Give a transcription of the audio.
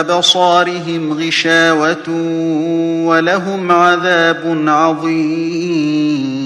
أبصارهم غشاوة ولهم عذاب عظيم.